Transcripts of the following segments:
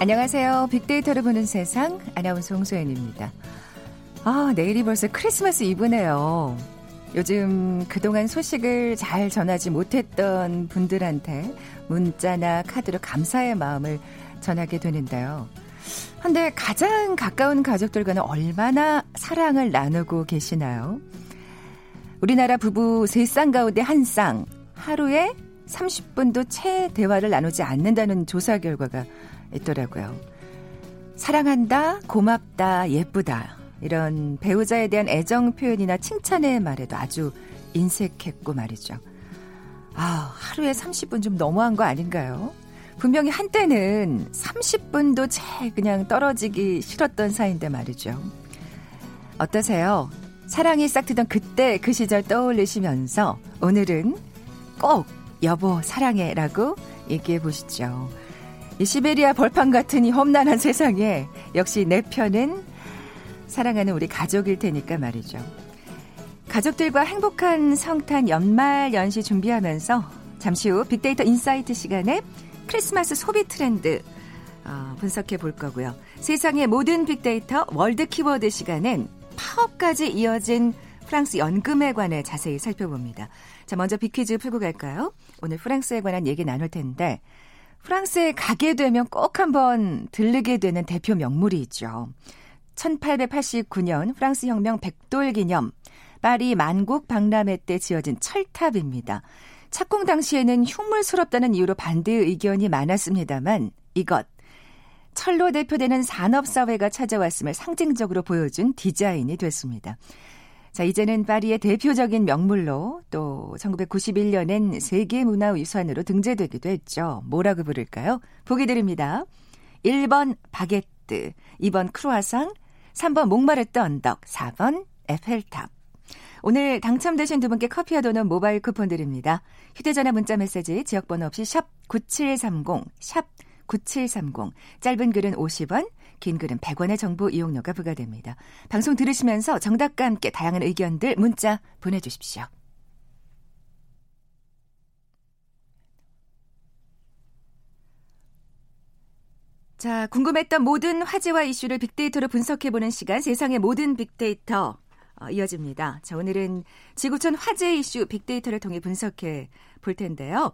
안녕하세요. 빅데이터를 보는 세상 아나운서 홍소연입니다. 아, 내일이 벌써 크리스마스 이브네요. 요즘 그동안 소식을 잘 전하지 못했던 분들한테 문자나 카드로 감사의 마음을 전하게 되는데요. 근데 가장 가까운 가족들과는 얼마나 사랑을 나누고 계시나요? 우리나라 부부 세 쌍 가운데 한 쌍, 하루에 30분도 채 대화를 나누지 않는다는 조사 결과가 있더라고요. 사랑한다, 고맙다, 예쁘다. 이런 배우자에 대한 애정 표현이나 칭찬의 말에도 아주 인색했고 말이죠. 아, 하루에 30분 좀 너무한 거 아닌가요? 분명히 한때는 30분도 채 그냥 떨어지기 싫었던 사이인데 말이죠. 어떠세요? 사랑이 싹트던 그때 그 시절 떠올리시면서 오늘은 꼭 여보 사랑해라고 얘기해 보시죠. 이 시베리아 벌판 같은 이 험난한 세상에 역시 내 편은 사랑하는 우리 가족일 테니까 말이죠. 가족들과 행복한 성탄 연말 연시 준비하면서 잠시 후 빅데이터 insight 시간에 크리스마스 소비 트렌드 어, 분석해 볼 거고요. 세상의 모든 빅데이터 world 키워드 시간엔 파업까지 이어진 프랑스 연금에 관해 자세히 살펴봅니다. 자, 먼저 빅퀴즈 풀고 갈까요? 오늘 프랑스에 관한 얘기 나눌 텐데 프랑스에 가게 되면 꼭 한번 들르게 되는 대표 명물이 있죠. 1889년 프랑스 혁명 백돌 기념 파리 만국 박람회 때 지어진 철탑입니다. 착공 당시에는 흉물스럽다는 이유로 반대 의견이 많았습니다만 이것 철로 대표되는 산업사회가 찾아왔음을 상징적으로 보여준 디자인이 됐습니다. 자, 이제는 파리의 대표적인 명물로 또 1991년엔 세계문화유산으로 등재되기도 했죠. 뭐라고 부를까요? 보기 드립니다. 1번 바게트, 2번 크루아상, 3번 몽마르트 언덕, 4번 에펠탑. 오늘 당첨되신 두 분께 커피와 도넛 모바일 쿠폰 드립니다. 휴대전화 문자 메시지 지역번호 없이 샵 9730, 샵 9730. 짧은 글은 50원, 긴 글은 100원의 정보 이용료가 부과됩니다. 방송 들으시면서 정답과 함께 다양한 의견들 문자 보내주십시오. 자, 궁금했던 모든 화제와 이슈를 빅데이터로 분석해보는 시간, 세상의 모든 빅데이터 어, 이어집니다. 자, 오늘은 지구촌 화제 이슈 빅데이터를 통해 분석해 볼 텐데요.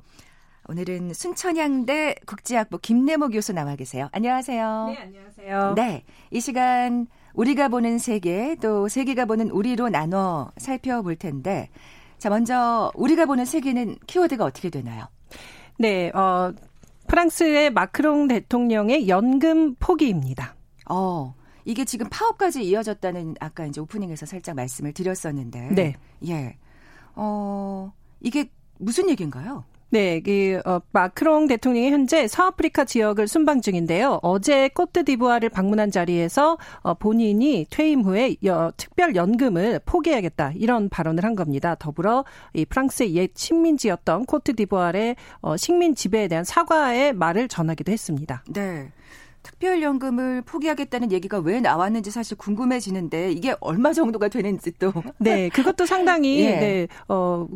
오늘은 순천향대 국제학부 김래모 교수 나와 계세요. 안녕하세요. 네, 안녕하세요. 네, 이 시간 우리가 보는 세계 또 세계가 보는 우리로 나눠 살펴볼 텐데 자, 먼저 우리가 보는 세계는 키워드가 어떻게 되나요? 네, 어, 프랑스의 마크롱 대통령의 연금 포기입니다. 어, 이게 지금 파업까지 이어졌다는 아까 이제 오프닝에서 살짝 말씀을 드렸었는데. 네. 예. 어, 이게 무슨 얘기인가요? 네, 그 어, 마크롱 대통령이 현재 서아프리카 지역을 순방 중인데요. 어제 코트디부아를 방문한 자리에서 어, 본인이 퇴임 후에 여, 특별 연금을 포기하겠다 이런 발언을 한 겁니다. 더불어 이 프랑스의 옛 식민지였던 코트디부아의 어, 식민 지배에 대한 사과의 말을 전하기도 했습니다. 네. 특별연금을 포기하겠다는 얘기가 왜 나왔는지 사실 궁금해지는데 이게 얼마 정도가 되는지 또. 네, 그것도 상당히 예. 네, 어,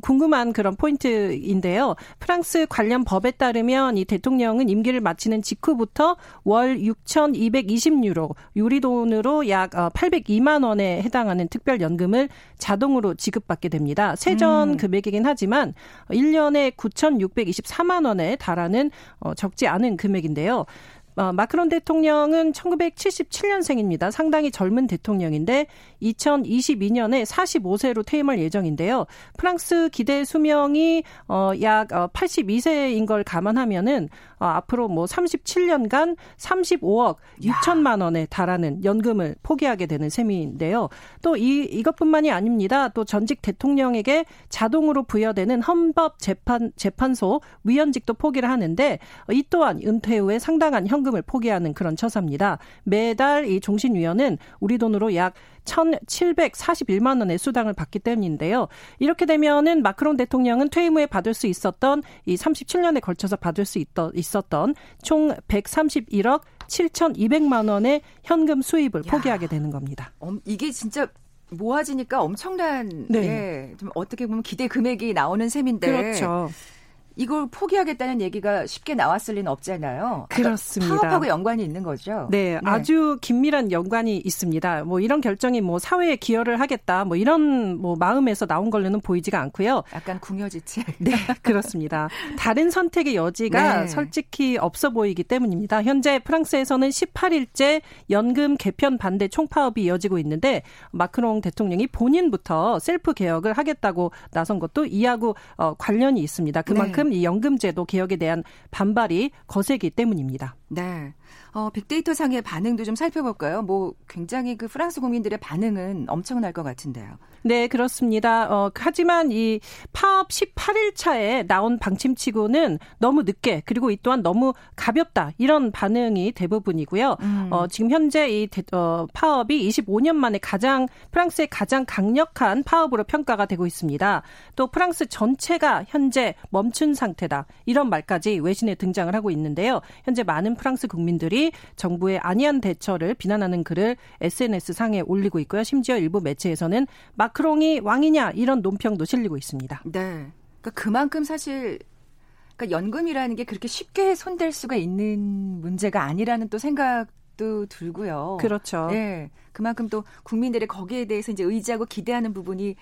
궁금한 그런 포인트인데요. 프랑스 관련 법에 따르면 이 대통령은 임기를 마치는 직후부터 월 6,220유로, 유리 돈으로 약 802만 어, 원에 해당하는 특별연금을 자동으로 지급받게 됩니다. 세전 음. 금액이긴 하지만 1년에 9,624만 원에 달하는 어, 적지 않은 금액인데요. 어, 마크론 대통령은 1977년생입니다. 상당히 젊은 대통령인데 2022년에 45세로 퇴임할 예정인데요. 프랑스 기대 수명이 어, 약 82세인 어, 걸 감안하면은 어, 앞으로 뭐 37년간 35억 6천만 원에 달하는 연금을 포기하게 되는 셈인데요. 또 이 이것뿐만이 아닙니다. 또 전직 대통령에게 자동으로 부여되는 헌법 재판 재판소 위원직도 포기를 하는데 이 또한 은퇴 후에 상당한 현 현금을 포기하는 그런 처사입니다. 매달 이 종신위원은 우리 돈으로 약 1,741만 원의 수당을 받기 때문인데요. 이렇게 되면은 마크롱 대통령은 퇴임 후에 받을 수 있었던 이 37년에 걸쳐서 받을 수 있었던 총 131억 7,200만 원의 현금 수입을 야, 포기하게 되는 겁니다. 이게 진짜 모아지니까 엄청난 네. 예, 좀 어떻게 보면 기대 금액이 나오는 셈인데 그렇죠. 이걸 포기하겠다는 얘기가 쉽게 나왔을 리는 없잖아요. 그렇습니다. 파업하고 연관이 있는 거죠. 네, 네, 아주 긴밀한 연관이 있습니다. 뭐 이런 결정이 뭐 사회에 기여를 하겠다, 뭐 이런 뭐 마음에서 나온 걸로는 보이지가 않고요. 약간 궁여지책. 네, 그렇습니다. 다른 선택의 여지가 네. 솔직히 없어 보이기 때문입니다. 현재 프랑스에서는 18일째 연금 개편 반대 총파업이 이어지고 있는데 마크롱 대통령이 본인부터 셀프 개혁을 하겠다고 나선 것도 이하고 어, 관련이 있습니다. 그만큼 네. 이 연금제도 개혁에 대한 반발이 거세기 때문입니다. 네. 어, 빅데이터 상의 반응도 좀 살펴볼까요? 뭐 굉장히 그 프랑스 국민들의 반응은 엄청날 것 같은데요. 네, 그렇습니다. 어, 하지만 이 파업 18일 차에 나온 방침치고는 너무 늦게 그리고 이 또한 너무 가볍다 이런 반응이 대부분이고요. 음. 어, 지금 현재 이 대, 어, 파업이 25년 만에 가장 프랑스의 가장 강력한 파업으로 평가가 되고 있습니다. 또 프랑스 전체가 현재 멈춘 상태다 이런 말까지 외신에 등장을 하고 있는데요. 현재 많은 프랑스 국민 들이 정부의 안이한 대처를 비난하는 글을 SNS 상에 올리고 있고요. 심지어 일부 매체에서는 마크롱이 왕이냐 이런 논평도 실리고 있습니다. 네. 그러니까 그만큼 사실 그러니까 연금이라는 게 그렇게 쉽게 손댈 수가 있는 문제가 아니라는 또 생각 도 들고요. 그렇죠. 네. 그만큼 또 국민들이 거기에 대해서 이제 의지하고 기대하는 부분이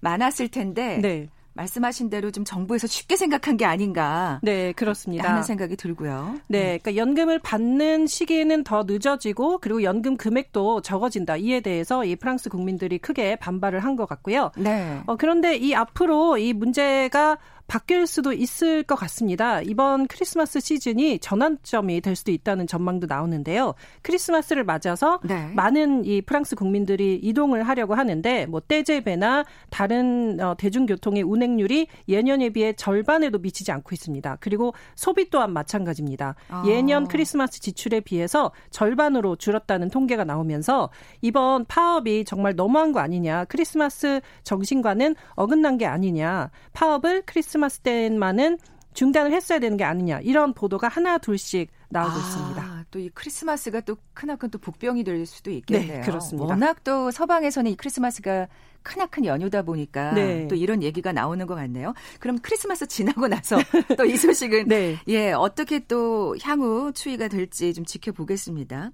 많았을 텐데 네. 말씀하신 대로 좀 정부에서 쉽게 생각한 게 아닌가. 네, 그렇습니다. 하는 생각이 들고요. 네, 그러니까 연금을 받는 시기에는 더 늦어지고 그리고 연금 금액도 적어진다. 이에 대해서 이 프랑스 국민들이 크게 반발을 한 것 같고요. 네. 어, 그런데 이 앞으로 이 문제가 바뀔 수도 있을 것 같습니다. 이번 크리스마스 시즌이 전환점이 될 수도 있다는 전망도 나오는데요. 크리스마스를 맞아서 네. 많은 이 프랑스 국민들이 이동을 하려고 하는데 뭐 떼제배나 다른 어, 대중교통의 운행률이 예년에 비해 절반에도 미치지 않고 있습니다. 그리고 소비 또한 마찬가지입니다. 아. 예년 크리스마스 지출에 비해서 절반으로 줄었다는 통계가 나오면서 이번 파업이 정말 너무한 거 아니냐. 크리스마스 정신과는 어긋난 게 아니냐. 파업을 크리스 크리스마스 때만은 중단을 했어야 되는 게 아니냐 이런 보도가 하나 둘씩 나오고 아, 있습니다. 또 이 크리스마스가 또 크나큰 또 복병이 될 수도 있겠네요. 네, 그렇습니다. 워낙 또 서방에서는 이 크리스마스가 크나큰 연휴다 보니까 네. 또 이런 얘기가 나오는 것 같네요. 그럼 크리스마스 지나고 나서 또 이 소식은 네. 예 어떻게 또 향후 추이가 될지 좀 지켜보겠습니다.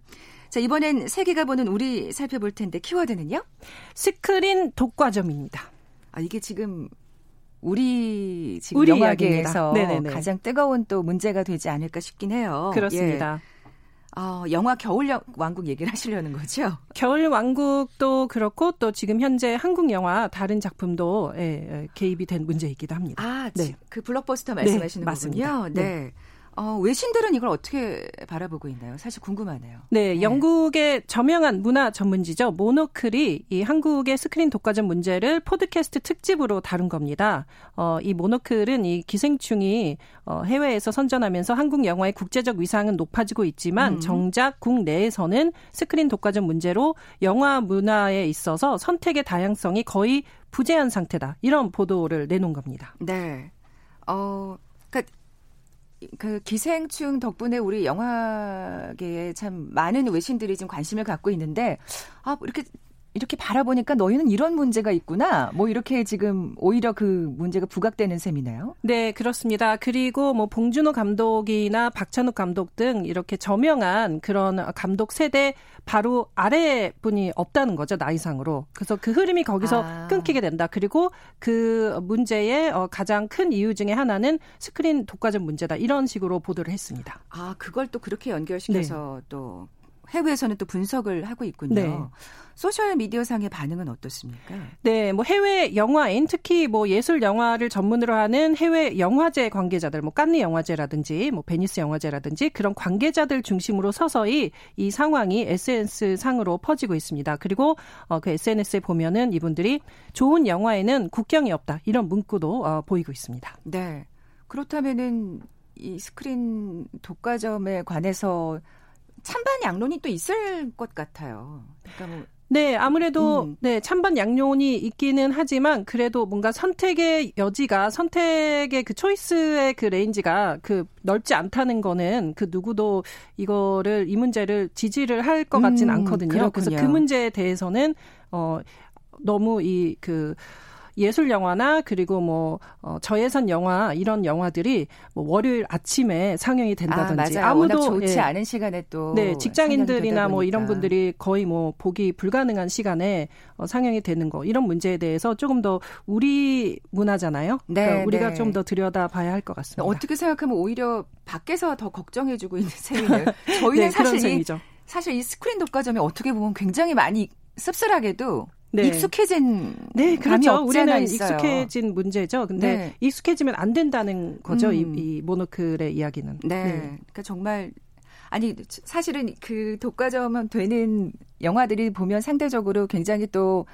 자 이번엔 세계가 보는 우리 살펴볼 텐데 키워드는요? 스크린 독과점입니다. 아 이게 지금 우리 지금 우리 영화계에서 가장 뜨거운 또 문제가 되지 않을까 싶긴 해요. 그렇습니다. 예. 어, 영화 겨울 왕국 얘기를 하시려는 거죠? 겨울 왕국도 그렇고 또 지금 현재 한국 영화 다른 작품도 예, 예, 개입이 된 문제이기도 합니다. 아, 네. 그 블록버스터 말씀하시는 네, 거군요. 네. 네. 어, 외신들은 이걸 어떻게 바라보고 있나요? 사실 궁금하네요. 네, 네, 영국의 저명한 문화 전문지죠. 모노클이 이 한국의 스크린 독과점 문제를 포드캐스트 특집으로 다룬 겁니다. 어, 이 모노클은 이 기생충이 어, 해외에서 선전하면서 한국 영화의 국제적 위상은 높아지고 있지만 음. 정작 국내에서는 스크린 독과점 문제로 영화 문화에 있어서 선택의 다양성이 거의 부재한 상태다. 이런 보도를 내놓은 겁니다. 네. 어, 그 기생충 덕분에 우리 영화계에 참 많은 외신들이 좀 관심을 갖고 있는데 아 이렇게 이렇게 바라보니까 너희는 이런 문제가 있구나. 뭐 이렇게 지금 오히려 그 문제가 부각되는 셈이네요. 네, 그렇습니다. 그리고 뭐 봉준호 감독이나 박찬욱 감독 등 이렇게 저명한 그런 감독 세대 바로 아래 분이 없다는 거죠 나이상으로. 그래서 그 흐름이 거기서 아. 끊기게 된다. 그리고 그 문제의 어, 가장 큰 이유 중에 하나는 스크린 독과점 문제다. 이런 식으로 보도를 했습니다. 아, 그걸 또 그렇게 연결시켜서 네. 또 해외에서는 또 분석을 하고 있군요. 네. 소셜 미디어 상의 반응은 어떻습니까? 네, 뭐 해외 영화인 특히 뭐 예술 영화를 전문으로 하는 해외 영화제 관계자들, 뭐 깐느 영화제라든지 뭐 베니스 영화제라든지 그런 관계자들 중심으로 서서히 이 상황이 SNS 상으로 퍼지고 있습니다. 그리고 어, 그 SNS에 보면은 이분들이 좋은 영화에는 국경이 없다 이런 문구도 어, 보이고 있습니다. 네, 그렇다면은 이 스크린 독과점에 관해서 찬반 양론이 또 있을 것 같아요. 그러니까 뭐 네, 아무래도 음. 네 찬반 양론이 있기는 하지만 그래도 뭔가 선택의 여지가 선택의 그 choice의 그 range가 그 넓지 않다는 거는 그 누구도 이거를 이 문제를 지지를 할 것 같진 음, 않거든요. 그렇군요. 그래서 그 문제에 대해서는 어 너무 이그 예술 영화나 그리고 뭐 어, 저예산 영화 이런 영화들이 뭐 월요일 아침에 상영이 된다든지 아, 무도 좋지 예. 않은 시간에 또 네, 직장인들이나 뭐 이런 분들이 거의 뭐 보기 불가능한 시간에 어, 상영이 되는 거 이런 문제에 대해서 조금 더 우리 문화잖아요. 네, 그러니까 우리가 네. 좀더 들여다봐야 할 것 같습니다. 어떻게 생각하면 오히려 밖에서 더 걱정해주고 있는 셈이네요. 저희는 네, 사실 이, 사실 이 스크린 독과점이 어떻게 보면 굉장히 많이 씁쓸하게도 네. 익숙해진 네 그렇죠 우리는 있어요. 익숙해진 문제죠 근데 네. 익숙해지면 안 된다는 거죠 음. 이, 이 모노클의 이야기는 네. 네. 그러니까 정말 아니 사실은 그 독과점은 되는 영화들이 보면 상대적으로 굉장히 또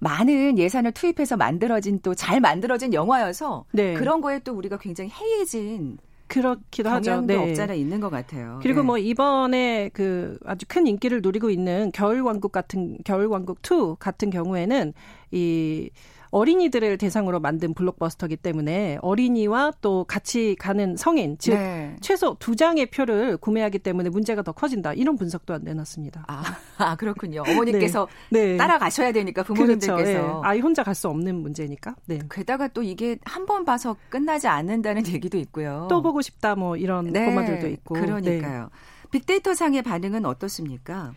많은 예산을 투입해서 만들어진 또 잘 만들어진 영화여서 네. 그런 거에 또 우리가 굉장히 해이해진 그렇기도 하죠. 네. 없잖아 있는 것 같아요. 그리고 네. 뭐 이번에 그 아주 큰 인기를 누리고 있는 겨울 왕국 같은 겨울 왕국 2 같은 경우에는 이 어린이들을 대상으로 만든 블록버스터기 때문에 어린이와 또 같이 가는 성인, 즉 네. 최소 두 장의 표를 구매하기 때문에 문제가 더 커진다. 이런 분석도 내놨습니다. 아, 아 그렇군요. 어머니께서 네. 네. 따라가셔야 되니까 부모님들께서 그렇죠. 네. 아이 혼자 갈 수 없는 문제니까. 네. 게다가 또 이게 한 번 봐서 끝나지 않는다는 얘기도 있고요. 또 보고 싶다 뭐 이런 네. 고마들도 있고. 그러니까요. 빅데이터 상의 반응은 어떻습니까?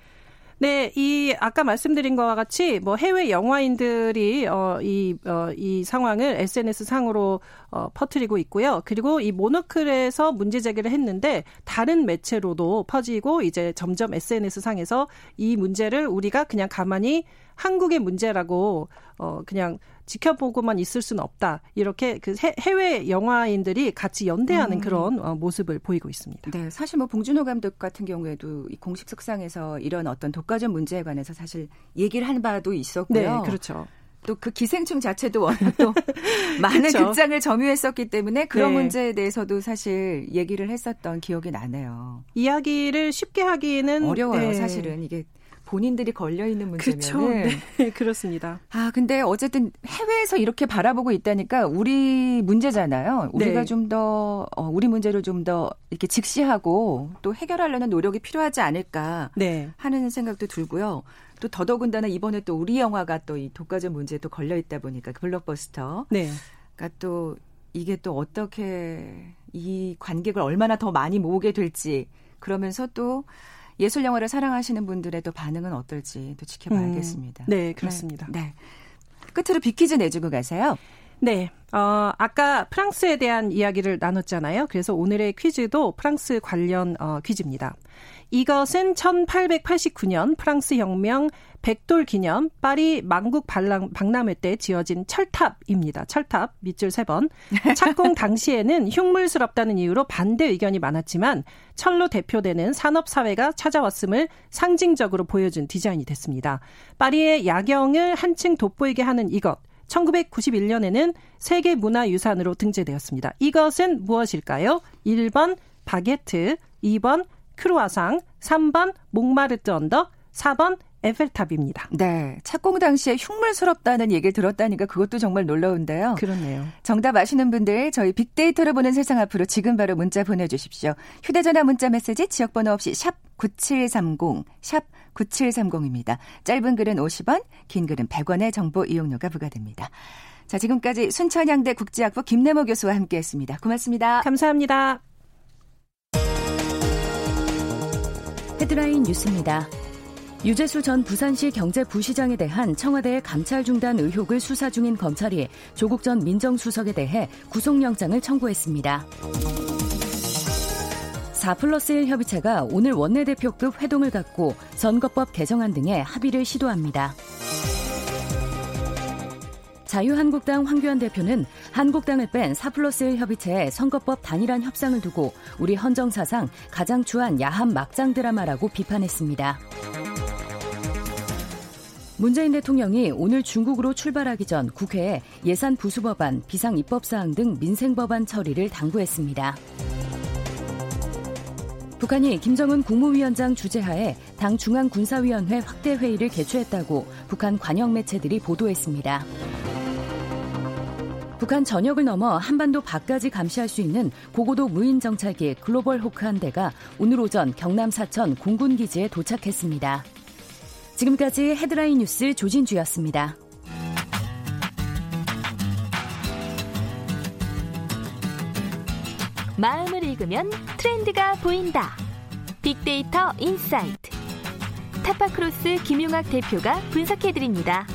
네, 이 아까 말씀드린 것과 같이 뭐 해외 영화인들이 어이어이 어, 이 상황을 SNS 상으로 어 퍼뜨리고 있고요. 그리고 이 모노클에서 문제 제기를 했는데 다른 매체로도 퍼지고 이제 점점 SNS 상에서 이 문제를 우리가 그냥 가만히 한국의 문제라고 어 그냥 지켜보고만 있을 수는 없다. 이렇게 그 해외 영화인들이 같이 연대하는 음. 그런 어, 모습을 보이고 있습니다. 네, 사실 뭐 봉준호 감독 같은 경우에도 이 공식 석상에서 이런 어떤 독과점 문제에 관해서 사실 얘기를 한 바도 있었고요. 네, 그렇죠. 또그 기생충 자체도 워낙 또 많은 그렇죠. 극장을 점유했었기 때문에 그런 네. 문제에 대해서도 사실 얘기를 했었던 기억이 나네요. 이야기를 쉽게 하기는 어려워요. 네. 사실은 이게 본인들이 걸려 있는 문제면은 네, 그렇습니다. 아 근데 어쨌든 해외에서 이렇게 바라보고 있다니까 우리 문제잖아요. 우리가 네. 좀더 어, 우리 문제를 좀 더 이렇게 직시하고 또 해결하려는 노력이 필요하지 않을까 네. 하는 생각도 들고요. 또 더더군다나 이번에 또 우리 영화가 또 이 독과점 문제에 또 걸려 있다 보니까 그 블록버스터. 네. 그러니까 또 이게 또 어떻게 이 관객을 얼마나 더 많이 모으게 될지 그러면서 또 예술 영화를 사랑하시는 분들의 또 반응은 어떨지 또 지켜봐야겠습니다. 음, 네, 그렇습니다. 네. 네. 끝으로 비키즈 내주고 가세요. 네. 어, 아까 프랑스에 대한 이야기를 나눴잖아요. 그래서 오늘의 퀴즈도 프랑스 관련 어, 퀴즈입니다. 이것은 1889년 프랑스 혁명 백돌 기념 파리 만국 박람회 때 지어진 철탑입니다. 철탑 밑줄 3번. 착공 당시에는 흉물스럽다는 이유로 반대 의견이 많았지만 철로 대표되는 산업 사회가 찾아왔음을 상징적으로 보여준 디자인이 됐습니다. 파리의 야경을 한층 돋보이게 하는 이것. 1991년에는 세계 문화유산으로 등재되었습니다. 이것은 무엇일까요? 1번 바게트, 2번 크루아상, 3번 몽마르트 언덕, 4번 에펠탑입니다. 네. 착공 당시에 흉물스럽다는 얘기를 들었다니까 그것도 정말 놀라운데요. 그렇네요. 정답 아시는 분들 저희 빅데이터를 보는 세상 앞으로 지금 바로 문자 보내주십시오. 휴대전화 문자 메시지 지역번호 없이 샵 9730, 샵 9730입니다. 짧은 글은 50원, 긴 글은 100원의 정보 이용료가 부과됩니다. 자, 지금까지 순천향대 국제학부 김래모 교수와 함께했습니다. 고맙습니다. 감사합니다. 헤드라인 뉴스입니다. 유재수 전 부산시 경제부시장에 대한 청와대의 감찰 중단 의혹을 수사 중인 검찰이 조국 전 민정수석에 대해 구속영장을 청구했습니다. 4 플러스 1 협의체가 오늘 원내대표급 회동을 갖고 선거법 개정안 등의 합의를 시도합니다. 자유한국당 황교안 대표는 한국당을 뺀 4 플러스 1 협의체의 선거법 단일한 협상을 두고 우리 헌정사상 가장 추한 야한 막장 드라마라고 비판했습니다. 문재인 대통령이 오늘 중국으로 출발하기 전 국회에 예산 부수법안, 비상입법사항 등 민생법안 처리를 당부했습니다. 북한이 김정은 국무위원장 주재하에 당 중앙군사위원회 확대 회의를 개최했다고 북한 관영 매체들이 보도했습니다. 북한 전역을 넘어 한반도 밖까지 감시할 수 있는 고고도 무인 정찰기 글로벌 호크 한 대가 오늘 오전 경남 사천 공군 기지에 도착했습니다. 지금까지 헤드라인 뉴스 조진주였습니다. 마음을 읽으면 트렌드가 보인다. 빅데이터 인사이트. 타파크로스 김용학 대표가 분석해드립니다.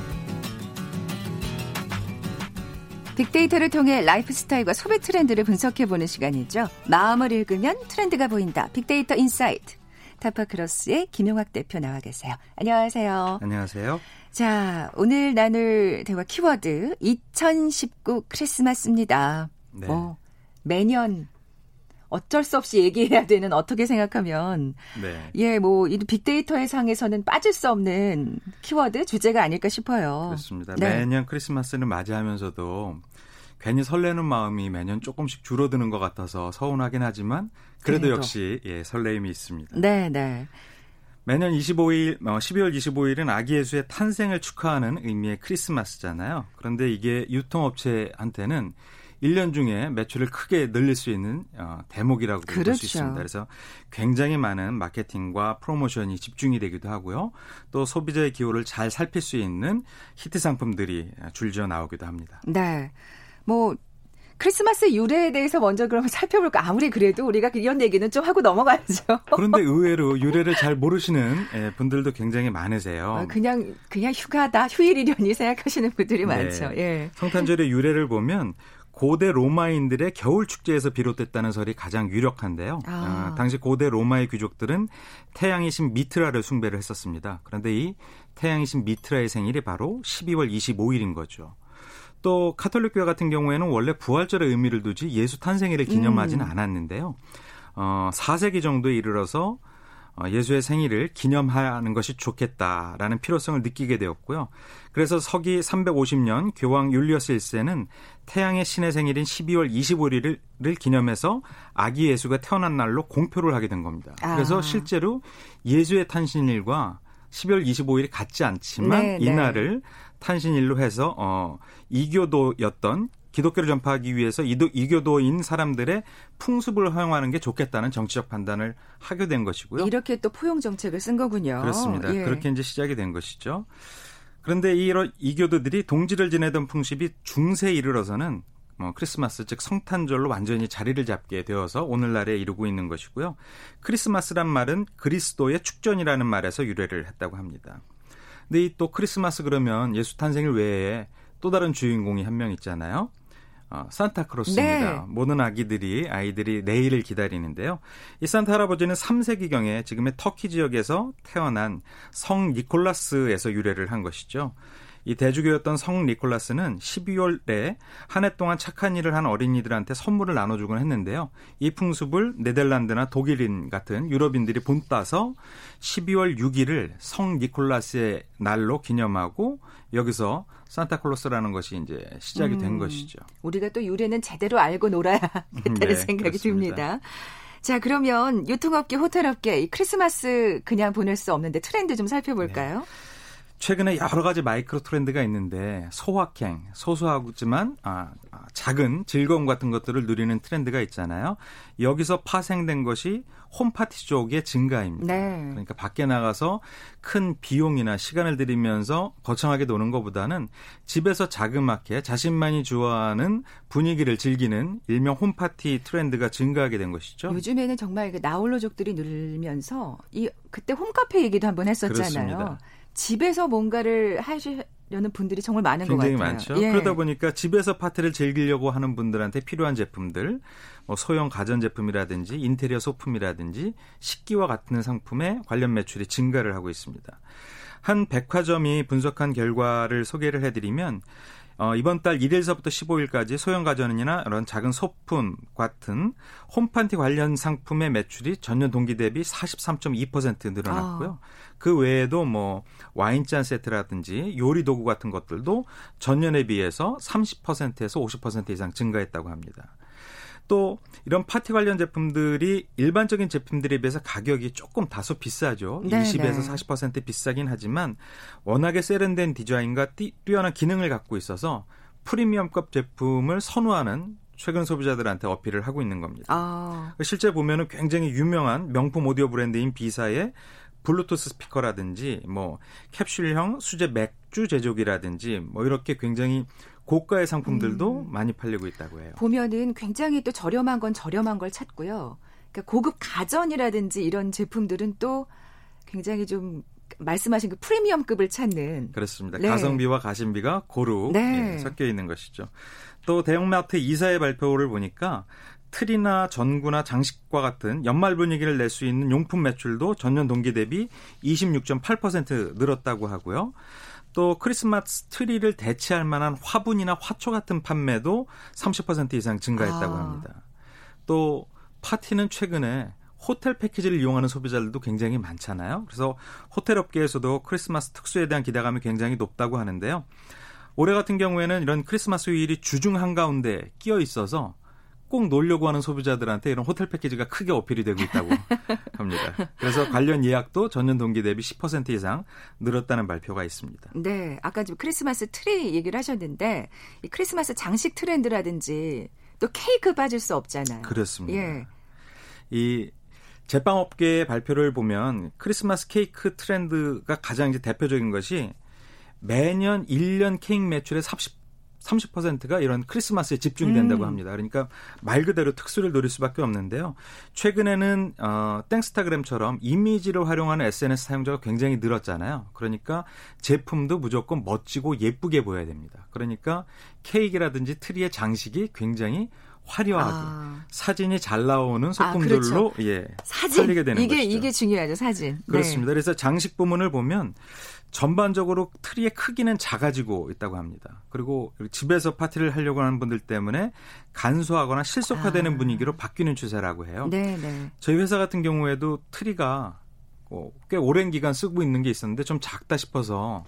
빅데이터를 통해 라이프 스타일과 소비 트렌드를 분석해보는 시간이죠. 마음을 읽으면 트렌드가 보인다. 빅데이터 인사이트. 타파크로스의 김용학 대표 나와 계세요. 안녕하세요. 안녕하세요. 자, 오늘 나눌 대화 키워드 2019 크리스마스입니다. 네. 뭐 매년 어쩔 수 없이 얘기해야 되는 어떻게 생각하면 네. 예, 뭐 이 빅데이터의 상에서는 빠질 수 없는 키워드 주제가 아닐까 싶어요. 그렇습니다. 네. 매년 크리스마스를 맞이하면서도 괜히 설레는 마음이 매년 조금씩 줄어드는 것 같아서 서운하긴 하지만 그래도, 그래도. 역시 예, 설레임이 있습니다. 네, 네. 매년 25일, 어, 12월 25일은 아기 예수의 탄생을 축하하는 의미의 크리스마스잖아요. 그런데 이게 유통업체한테는 1년 중에 매출을 크게 늘릴 수 있는 어, 대목이라고 그렇죠. 볼수 있습니다. 그래서 굉장히 많은 마케팅과 프로모션이 집중이 되기도 하고요. 또 소비자의 기호를 잘 살필 수 있는 히트 상품들이 줄지어 나오기도 합니다. 네. 뭐 크리스마스 유래에 대해서 먼저 그러면 살펴볼까? 아무리 그래도 우리가 이런 얘기는 좀 하고 넘어가야죠. 그런데 의외로 유래를 잘 모르시는 예, 분들도 굉장히 많으세요. 어, 그냥 그냥 휴가다, 휴일이려니 생각하시는 분들이 네. 많죠. 예. 성탄절의 유래를 보면 고대 로마인들의 겨울 축제에서 비롯됐다는 설이 가장 유력한데요. 아. 어, 당시 고대 로마의 귀족들은 태양의 신 미트라를 숭배를 했었습니다. 그런데 이 태양의 신 미트라의 생일이 바로 12월 25일인 거죠. 또 카톨릭 교회 같은 경우에는 원래 부활절의 의미를 두지 예수 탄생일을 기념하지는 음. 않았는데요. 어, 4세기 정도에 이르러서 어, 예수의 생일을 기념하는 것이 좋겠다라는 필요성을 느끼게 되었고요. 그래서 서기 350년 교황 율리어스 1세는 태양의 신의 생일인 12월 25일을 기념해서 아기 예수가 태어난 날로 공표를 하게 된 겁니다. 그래서 아. 실제로 예수의 탄신일과 12월 25일이 같지 않지만 네, 네. 이날을 네. 탄신일로 해서 어 이교도였던 기독교를 전파하기 위해서 이도, 이교도인 사람들의 풍습을 허용하는 게 좋겠다는 정치적 판단을 하게 된 것이고요. 이렇게 또 포용 정책을 쓴 거군요. 그렇습니다. 예. 그렇게 이제 시작이 된 것이죠. 그런데 이런 이교도들이 동지를 지내던 풍습이 중세에 이르러서는 뭐 크리스마스 즉 성탄절로 완전히 자리를 잡게 되어서 오늘날에 이르고 있는 것이고요. 크리스마스란 말은 그리스도의 축전이라는 말에서 유래를 했다고 합니다. 근데 이 또 크리스마스 그러면 예수 탄생일 외에 또 다른 주인공이 한 명 있잖아요. 어, 산타크로스입니다. 네. 모든 아기들이 아이들이 내일을 기다리는데요. 이 산타 할아버지는 3세기경에 지금의 터키 지역에서 태어난 성 니콜라스에서 유래를 한 것이죠. 이 대주교였던 성 니콜라스는 12월에 한 해 동안 착한 일을 한 어린이들한테 선물을 나눠주곤 했는데요. 이 풍습을 네덜란드나 독일인 같은 유럽인들이 본따서 12월 6일을 성 니콜라스의 날로 기념하고 여기서 산타클로스라는 것이 이제 시작이 음, 된 것이죠. 우리가 또 유래는 제대로 알고 놀아야겠다는 네, 생각이 그렇습니다. 듭니다. 자, 그러면 유통업계, 호텔업계, 이 크리스마스 그냥 보낼 수 없는데 트렌드 좀 살펴볼까요? 네. 최근에 여러 가지 마이크로 트렌드가 있는데 소확행, 소소하지만 아, 아, 작은 즐거움 같은 것들을 누리는 트렌드가 있잖아요. 여기서 파생된 것이 홈파티 쪽의 증가입니다. 네. 그러니까 밖에 나가서 큰 비용이나 시간을 들이면서 거창하게 노는 것보다는 집에서 자그맣게 자신만이 좋아하는 분위기를 즐기는 일명 홈파티 트렌드가 증가하게 된 것이죠. 요즘에는 정말 그 나홀로족들이 늘면서 이 그때 홈카페 얘기도 한번 했었잖아요. 그렇습니다. 집에서 뭔가를 하시 려는 분들이 정말 많은 것 같아요. 굉장히 많죠. 예. 그러다 보니까 집에서 파티를 즐기려고 하는 분들한테 필요한 제품들, 뭐 소형 가전 제품이라든지 인테리어 소품이라든지 식기와 같은 상품에 관련 매출이 증가를 하고 있습니다. 한 백화점이 분석한 결과를 소개를 해드리면 어, 이번 달 1일서부터 15일까지 소형 가전이나 이런 작은 소품 같은 홈판티 관련 상품의 매출이 전년 동기 대비 43.2% 늘어났고요. 아. 그 외에도 뭐 와인잔 세트라든지 요리 도구 같은 것들도 전년에 비해서 30%에서 50% 이상 증가했다고 합니다. 또 이런 파티 관련 제품들이 일반적인 제품들에 비해서 가격이 조금 다소 비싸죠. 네 20에서 40% 비싸긴 하지만 워낙에 세련된 디자인과 띠, 뛰어난 기능을 갖고 있어서 프리미엄급 제품을 선호하는 최근 소비자들한테 어필을 하고 있는 겁니다. 아. 실제 보면은 굉장히 유명한 명품 오디오 브랜드인 비사의 블루투스 스피커라든지 뭐 캡슐형 수제 맥주 제조기라든지 뭐 이렇게 굉장히 고가의 상품들도 음. 많이 팔리고 있다고 해요. 보면은 굉장히 또 저렴한 건 저렴한 걸 찾고요. 그러니까 고급 가전이라든지 이런 제품들은 또 굉장히 좀 말씀하신 그 프리미엄급을 찾는 그렇습니다. 네. 가성비와 가심비가 고루 네. 예, 섞여 있는 것이죠. 또 대형마트 이사의 발표를 보니까 틀이나 전구나 장식과 같은 연말 분위기를 낼 수 있는 용품 매출도 전년 동기 대비 26.8% 늘었다고 하고요. 또 크리스마스 트리를 대체할 만한 화분이나 화초 같은 판매도 30% 이상 증가했다고 아. 합니다. 또 파티는 최근에 호텔 패키지를 이용하는 소비자들도 굉장히 많잖아요. 그래서 호텔 업계에서도 크리스마스 특수에 대한 기대감이 굉장히 높다고 하는데요. 올해 같은 경우에는 이런 크리스마스 휴일이 주중 한가운데 끼어 있어서 꼭 놀려고 하는 소비자들한테 이런 호텔 패키지가 크게 어필이 되고 있다고 합니다. 그래서 관련 예약도 전년 동기 대비 10% 이상 늘었다는 발표가 있습니다. 네, 아까 지금 크리스마스 트리 얘기를 하셨는데 이 크리스마스 장식 트렌드라든지 또 케이크 빠질 수 없잖아요. 그렇습니다. 예. 이 제빵업계의 발표를 보면 크리스마스 케이크 트렌드가 가장 이제 대표적인 것이 매년 1년 케이크 매출의 30 30%가 이런 크리스마스에 집중된다고 음. 합니다. 그러니까 말 그대로 특수를 노릴 수밖에 없는데요. 최근에는 어 빵스타그램처럼 이미지를 활용하는 SNS 사용자가 굉장히 늘었잖아요. 그러니까 제품도 무조건 멋지고 예쁘게 보여야 됩니다. 그러니까 케이크라든지 트리의 장식이 굉장히 화려하게 아. 사진이 잘 나오는 소품들로 아, 그렇죠. 예 사진 팔리게 되는 이게 것이죠. 이게 중요하죠 사진. 그렇습니다. 네. 그래서 장식 부문을 보면 전반적으로 트리의 크기는 작아지고 있다고 합니다. 그리고 집에서 파티를 하려고 하는 분들 때문에 간소하거나 실속화되는 아. 분위기로 바뀌는 추세라고 해요. 네, 네. 저희 회사 같은 경우에도 트리가 뭐 꽤 오랜 기간 쓰고 있는 게 있었는데 좀 작다 싶어서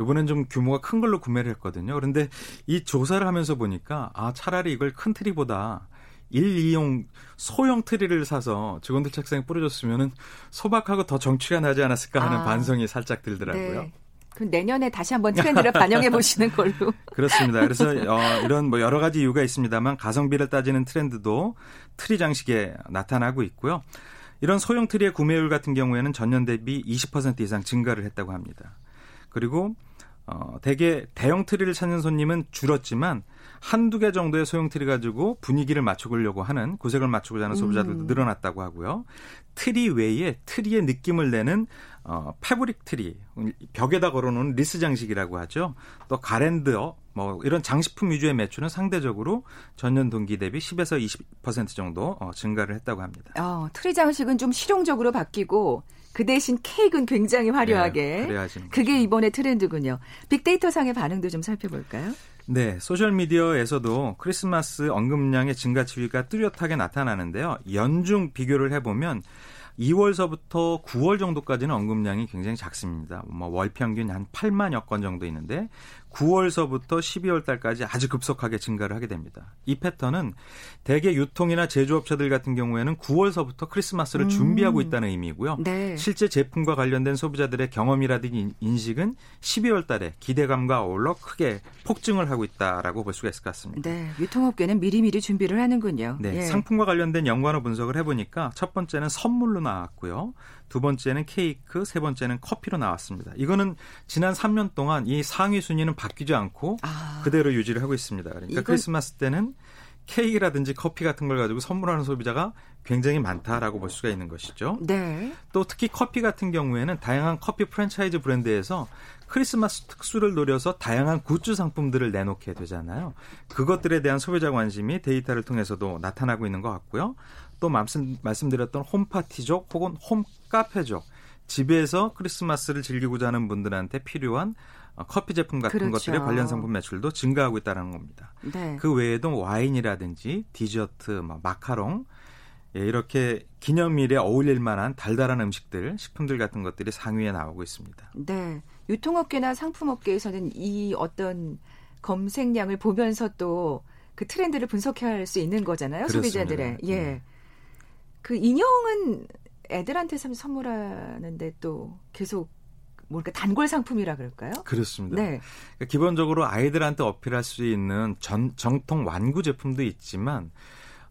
이번엔 좀 규모가 큰 걸로 구매를 했거든요. 그런데 이 조사를 하면서 보니까 아 차라리 이걸 큰 트리보다 1, 2인용 소형 트리를 사서 직원들 책상에 뿌려줬으면은 소박하고 더 정취가 나지 않았을까 하는 아, 반성이 살짝 들더라고요. 네. 그럼 내년에 다시 한번 트렌드를 반영해 보시는 걸로. 그렇습니다. 그래서 어, 이런 뭐 여러 가지 이유가 있습니다만 가성비를 따지는 트렌드도 트리 장식에 나타나고 있고요. 이런 소형 트리의 구매율 같은 경우에는 전년 대비 20% 이상 증가를 했다고 합니다. 그리고 어, 대개 대형 트리를 찾는 손님은 줄었지만 한두 개 정도의 소형 트리 가지고 분위기를 맞추려고 하는 구색을 맞추고자 하는 소비자들도 음. 늘어났다고 하고요. 트리 외에 트리의 느낌을 내는 어, 패브릭 트리, 벽에다 걸어놓은 리스 장식이라고 하죠. 또 가랜드, 어, 뭐 이런 장식품 위주의 매출은 상대적으로 전년 동기 대비 10에서 20% 정도 어, 증가를 했다고 합니다. 어, 트리 장식은 좀 실용적으로 바뀌고 그 대신 케이크는 굉장히 화려하게. 네, 그게 이번에 트렌드군요. 빅데이터 상의 반응도 좀 살펴볼까요? 네, 소셜 미디어에서도 크리스마스 언급량의 증가 추이가 뚜렷하게 나타나는데요. 연중 비교를 해보면 2월서부터 9월 정도까지는 언급량이 굉장히 작습니다. 뭐 월 평균 한 8만여 건 정도 있는데 9월서부터 12월 달까지 아주 급속하게 증가를 하게 됩니다. 이 패턴은 대개 유통이나 제조업체들 같은 경우에는 9월서부터 크리스마스를 음. 준비하고 있다는 의미고요. 네. 실제 제품과 관련된 소비자들의 경험이라든지 인식은 12월 달에 기대감과 어울러 크게 폭증을 하고 있다라고 볼 수가 있을 것 같습니다. 네. 유통업계는 미리미리 준비를 하는군요. 네. 예. 상품과 관련된 연관어 분석을 해보니까 첫 번째는 선물로 나왔고요. 두 번째는 케이크, 세 번째는 커피로 나왔습니다. 이거는 지난 3년 동안 이 상위 순위는 바뀌지 않고 아. 그대로 유지를 하고 있습니다. 그러니까 이건... 크리스마스 때는 케이크라든지 커피 같은 걸 가지고 선물하는 소비자가 굉장히 많다라고 볼 수가 있는 것이죠. 네. 또 특히 커피 같은 경우에는 다양한 커피 프랜차이즈 브랜드에서 크리스마스 특수를 노려서 다양한 굿즈 상품들을 내놓게 되잖아요. 그것들에 대한 소비자 관심이 데이터를 통해서도 나타나고 있는 것 같고요. 또 말씀, 말씀드렸던 홈파티족 혹은 홈 카페족 집에서 크리스마스를 즐기고자 하는 분들한테 필요한 어, 커피 제품 같은 그렇죠. 것들의 관련 상품 매출도 증가하고 있다는 겁니다. 네. 그 외에도 와인이라든지 디저트, 뭐 마카롱 예, 이렇게 기념일에 어울릴 만한 달달한 음식들, 식품들 같은 것들이 상위에 나오고 있습니다. 네. 유통업계나 상품업계에서는 이 어떤 검색량을 보면서 또 그 트렌드를 분석할 수 있는 거잖아요. 그렇습니다. 소비자들의. 예. 네. 그 인형은 애들한테 선물하는데 또 계속 뭘까 단골 상품이라 그럴까요? 그렇습니다. 네. 그러니까 기본적으로 아이들한테 어필할 수 있는 전, 정통 완구 제품도 있지만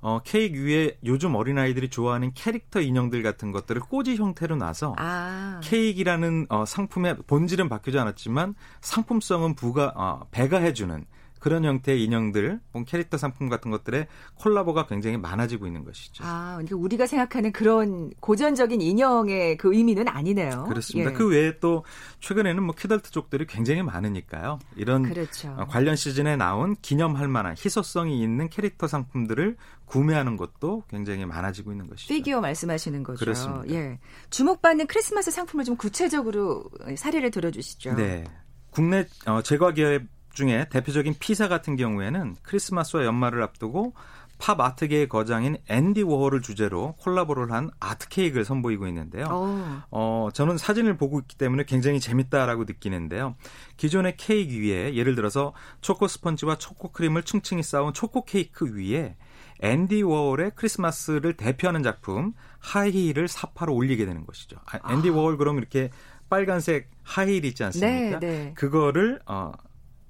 어, 케이크 위에 요즘 어린아이들이 좋아하는 캐릭터 인형들 같은 것들을 꼬지 형태로 놔서 아. 케이크라는 어, 상품의 본질은 바뀌지 않았지만 상품성은 부가 어, 배가해주는 그런 형태의 인형들, 캐릭터 상품 같은 것들의 콜라보가 굉장히 많아지고 있는 것이죠. 아, 그러니까 우리가 생각하는 그런 고전적인 인형의 그 의미는 아니네요. 그렇습니다. 예. 그 외에 또 최근에는 뭐 키덜트 쪽들이 굉장히 많으니까요. 이런 그렇죠. 관련 시즌에 나온 기념할 만한 희소성이 있는 캐릭터 상품들을 구매하는 것도 굉장히 많아지고 있는 것이죠. 피규어 말씀하시는 거죠. 그렇습니다. 예. 주목받는 크리스마스 상품을 좀 구체적으로 사례를 들어주시죠. 네. 국내 어, 제과 기업 중에 대표적인 회사 같은 경우에는 크리스마스와 연말을 앞두고 팝 아트계의 거장인 앤디 워홀을 주제로 콜라보를 한 아트 케이크를 선보이고 있는데요. 오. 어, 저는 사진을 보고 있기 때문에 굉장히 재밌다라고 느끼는데요. 기존의 케이크 위에 예를 들어서 초코 스펀지와 초코 크림을 층층이 쌓은 초코 케이크 위에 앤디 워홀의 크리스마스를 대표하는 작품 하이힐을 삽화로 올리게 되는 것이죠. 아, 앤디 아. 워홀 그럼 이렇게 빨간색 하이힐 있지 않습니까? 네, 네. 그거를 어,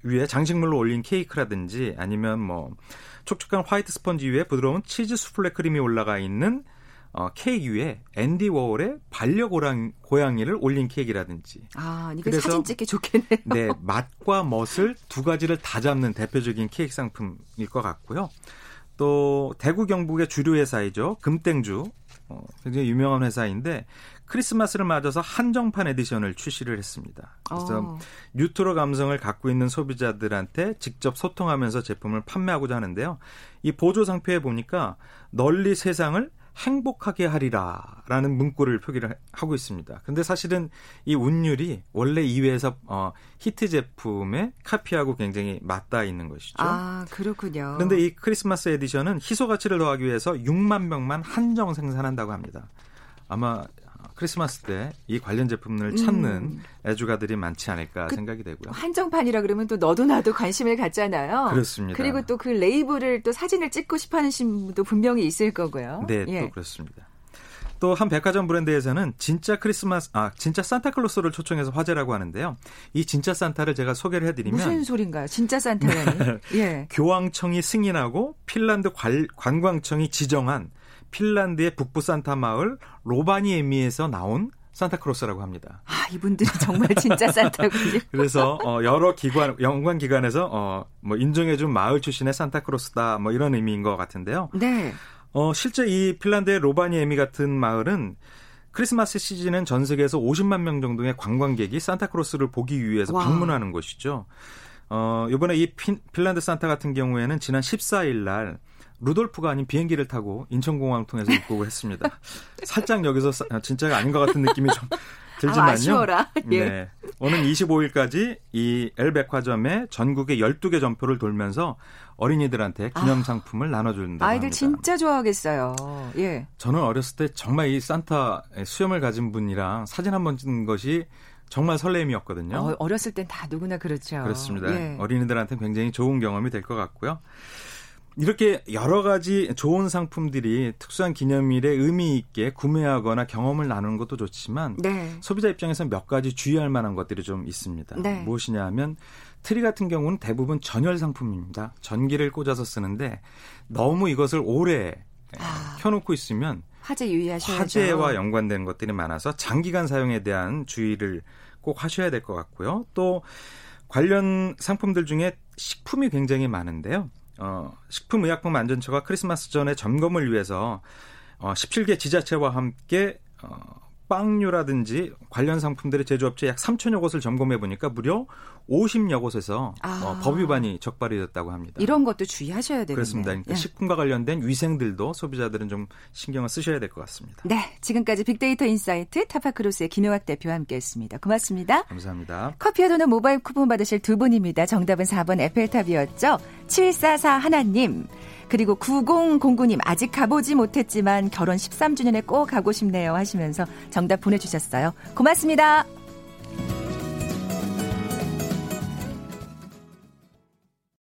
위에 장식물로 올린 케이크라든지 아니면 뭐 촉촉한 화이트 스펀지 위에 부드러운 치즈 수플레 크림이 올라가 있는 어, 케이크 위에 앤디 워홀의 반려고양이를 올린 케이크라든지. 아, 이거 사진 찍기 좋겠네요. 네, 맛과 멋을 두 가지를 다 잡는 대표적인 케이크 상품일 것 같고요. 또 대구 경북의 주류 회사이죠. 금땡주. 어, 굉장히 유명한 회사인데 크리스마스를 맞아서 한정판 에디션을 출시를 했습니다. 그래서 어. 뉴트로 감성을 갖고 있는 소비자들한테 직접 소통하면서 제품을 판매하고자 하는데요. 이 보조 상표에 보니까 널리 세상을 행복하게 하리라라는 문구를 표기를 하고 있습니다. 근데 사실은 이 운율이 원래 이 회사의 어, 히트 제품에 카피하고 굉장히 맞닿아 있는 것이죠. 아, 그렇군요. 그런데 이 크리스마스 에디션은 희소 가치를 더하기 위해서 6만 명만 한정 생산한다고 합니다. 아마 크리스마스 때 이 관련 제품을 찾는 음. 애주가들이 많지 않을까 그 생각이 되고요. 한정판이라 그러면 또 너도 나도 관심을 갖잖아요. 그렇습니다. 그리고 또 그 레이블을 또 사진을 찍고 싶어 하는 분도 분명히 있을 거고요. 네, 예. 또 그렇습니다. 또 한 백화점 브랜드에서는 진짜 크리스마스 아 진짜 산타클로스를 초청해서 화제라고 하는데요. 이 진짜 산타를 제가 소개를 해드리면 무슨 소린가요? 진짜 산타라니? 예. 교황청이 승인하고 핀란드 관광청이 지정한 핀란드의 북부 산타 마을 로바니에미에서 나온 산타크로스라고 합니다. 아, 이분들이 정말 진짜 산타군요. 그래서 어, 여러 기관 연관 기관에서 어, 뭐 인정해준 마을 출신의 산타크로스다 뭐 이런 의미인 것 같은데요. 네. 어, 실제 이 핀란드의 로바니에미 같은 마을은 크리스마스 시즌엔 전 세계에서 50만 명 정도의 관광객이 산타크로스를 보기 위해서 와. 방문하는 곳이죠. 어, 이번에 이 핀, 핀란드 산타 같은 경우에는 지난 14일 날 루돌프가 아닌 비행기를 타고 인천공항을 통해서 입국을 했습니다. 살짝 여기서 진짜가 아닌 것 같은 느낌이 좀 들지만요. 아. 예. 네. 오는 25일까지 이 엘백화점에 전국의 12개 점포를 돌면서 어린이들한테 기념 아, 상품을 아, 나눠준다고 아이들 합니다. 진짜 좋아하겠어요. 예. 저는 어렸을 때 정말 이 산타 수염을 가진 분이랑 사진 한 번 찍는 것이 정말 설렘이었거든요. 어렸을 땐 다 누구나 그렇죠. 그렇습니다. 예. 어린이들한테 굉장히 좋은 경험이 될 것 같고요. 이렇게 여러 가지 좋은 상품들이 특수한 기념일에 의미 있게 구매하거나 경험을 나누는 것도 좋지만 네. 소비자 입장에서 몇 가지 주의할 만한 것들이 좀 있습니다. 네. 무엇이냐 하면 트리 같은 경우는 대부분 전열 상품입니다. 전기를 꽂아서 쓰는데 너무 이것을 오래 아. 켜놓고 있으면 화재 유의하셔야죠. 화재와 연관된 것들이 많아서 장기간 사용에 대한 주의를 꼭 하셔야 될 것 같고요. 또 관련 상품들 중에 식품이 굉장히 많은데요. 어, 식품의약품안전처가 크리스마스 전에 점검을 위해서 어, 17개 지자체와 함께 어, 빵류라든지 관련 상품들의 제조업체 약 3천여 곳을 점검해 보니까 무려 50여 곳에서 아. 어, 법 위반이 적발이 됐다고 합니다. 이런 것도 주의하셔야 되겠네요. 그렇습니다. 그러니까 예. 식품과 관련된 위생들도 소비자들은 좀 신경을 쓰셔야 될 것 같습니다. 네, 지금까지 빅데이터 인사이트 타파크로스의 김용학 대표와 함께했습니다. 고맙습니다. 감사합니다. 커피와 도넛 모바일 쿠폰 받으실 두 분입니다. 정답은 4번 에펠탑이었죠. 7441님. 그리고 9009님 아직 가보지 못했지만 결혼 13주년에 꼭 가고 싶네요 하시면서 정답 보내주셨어요. 고맙습니다.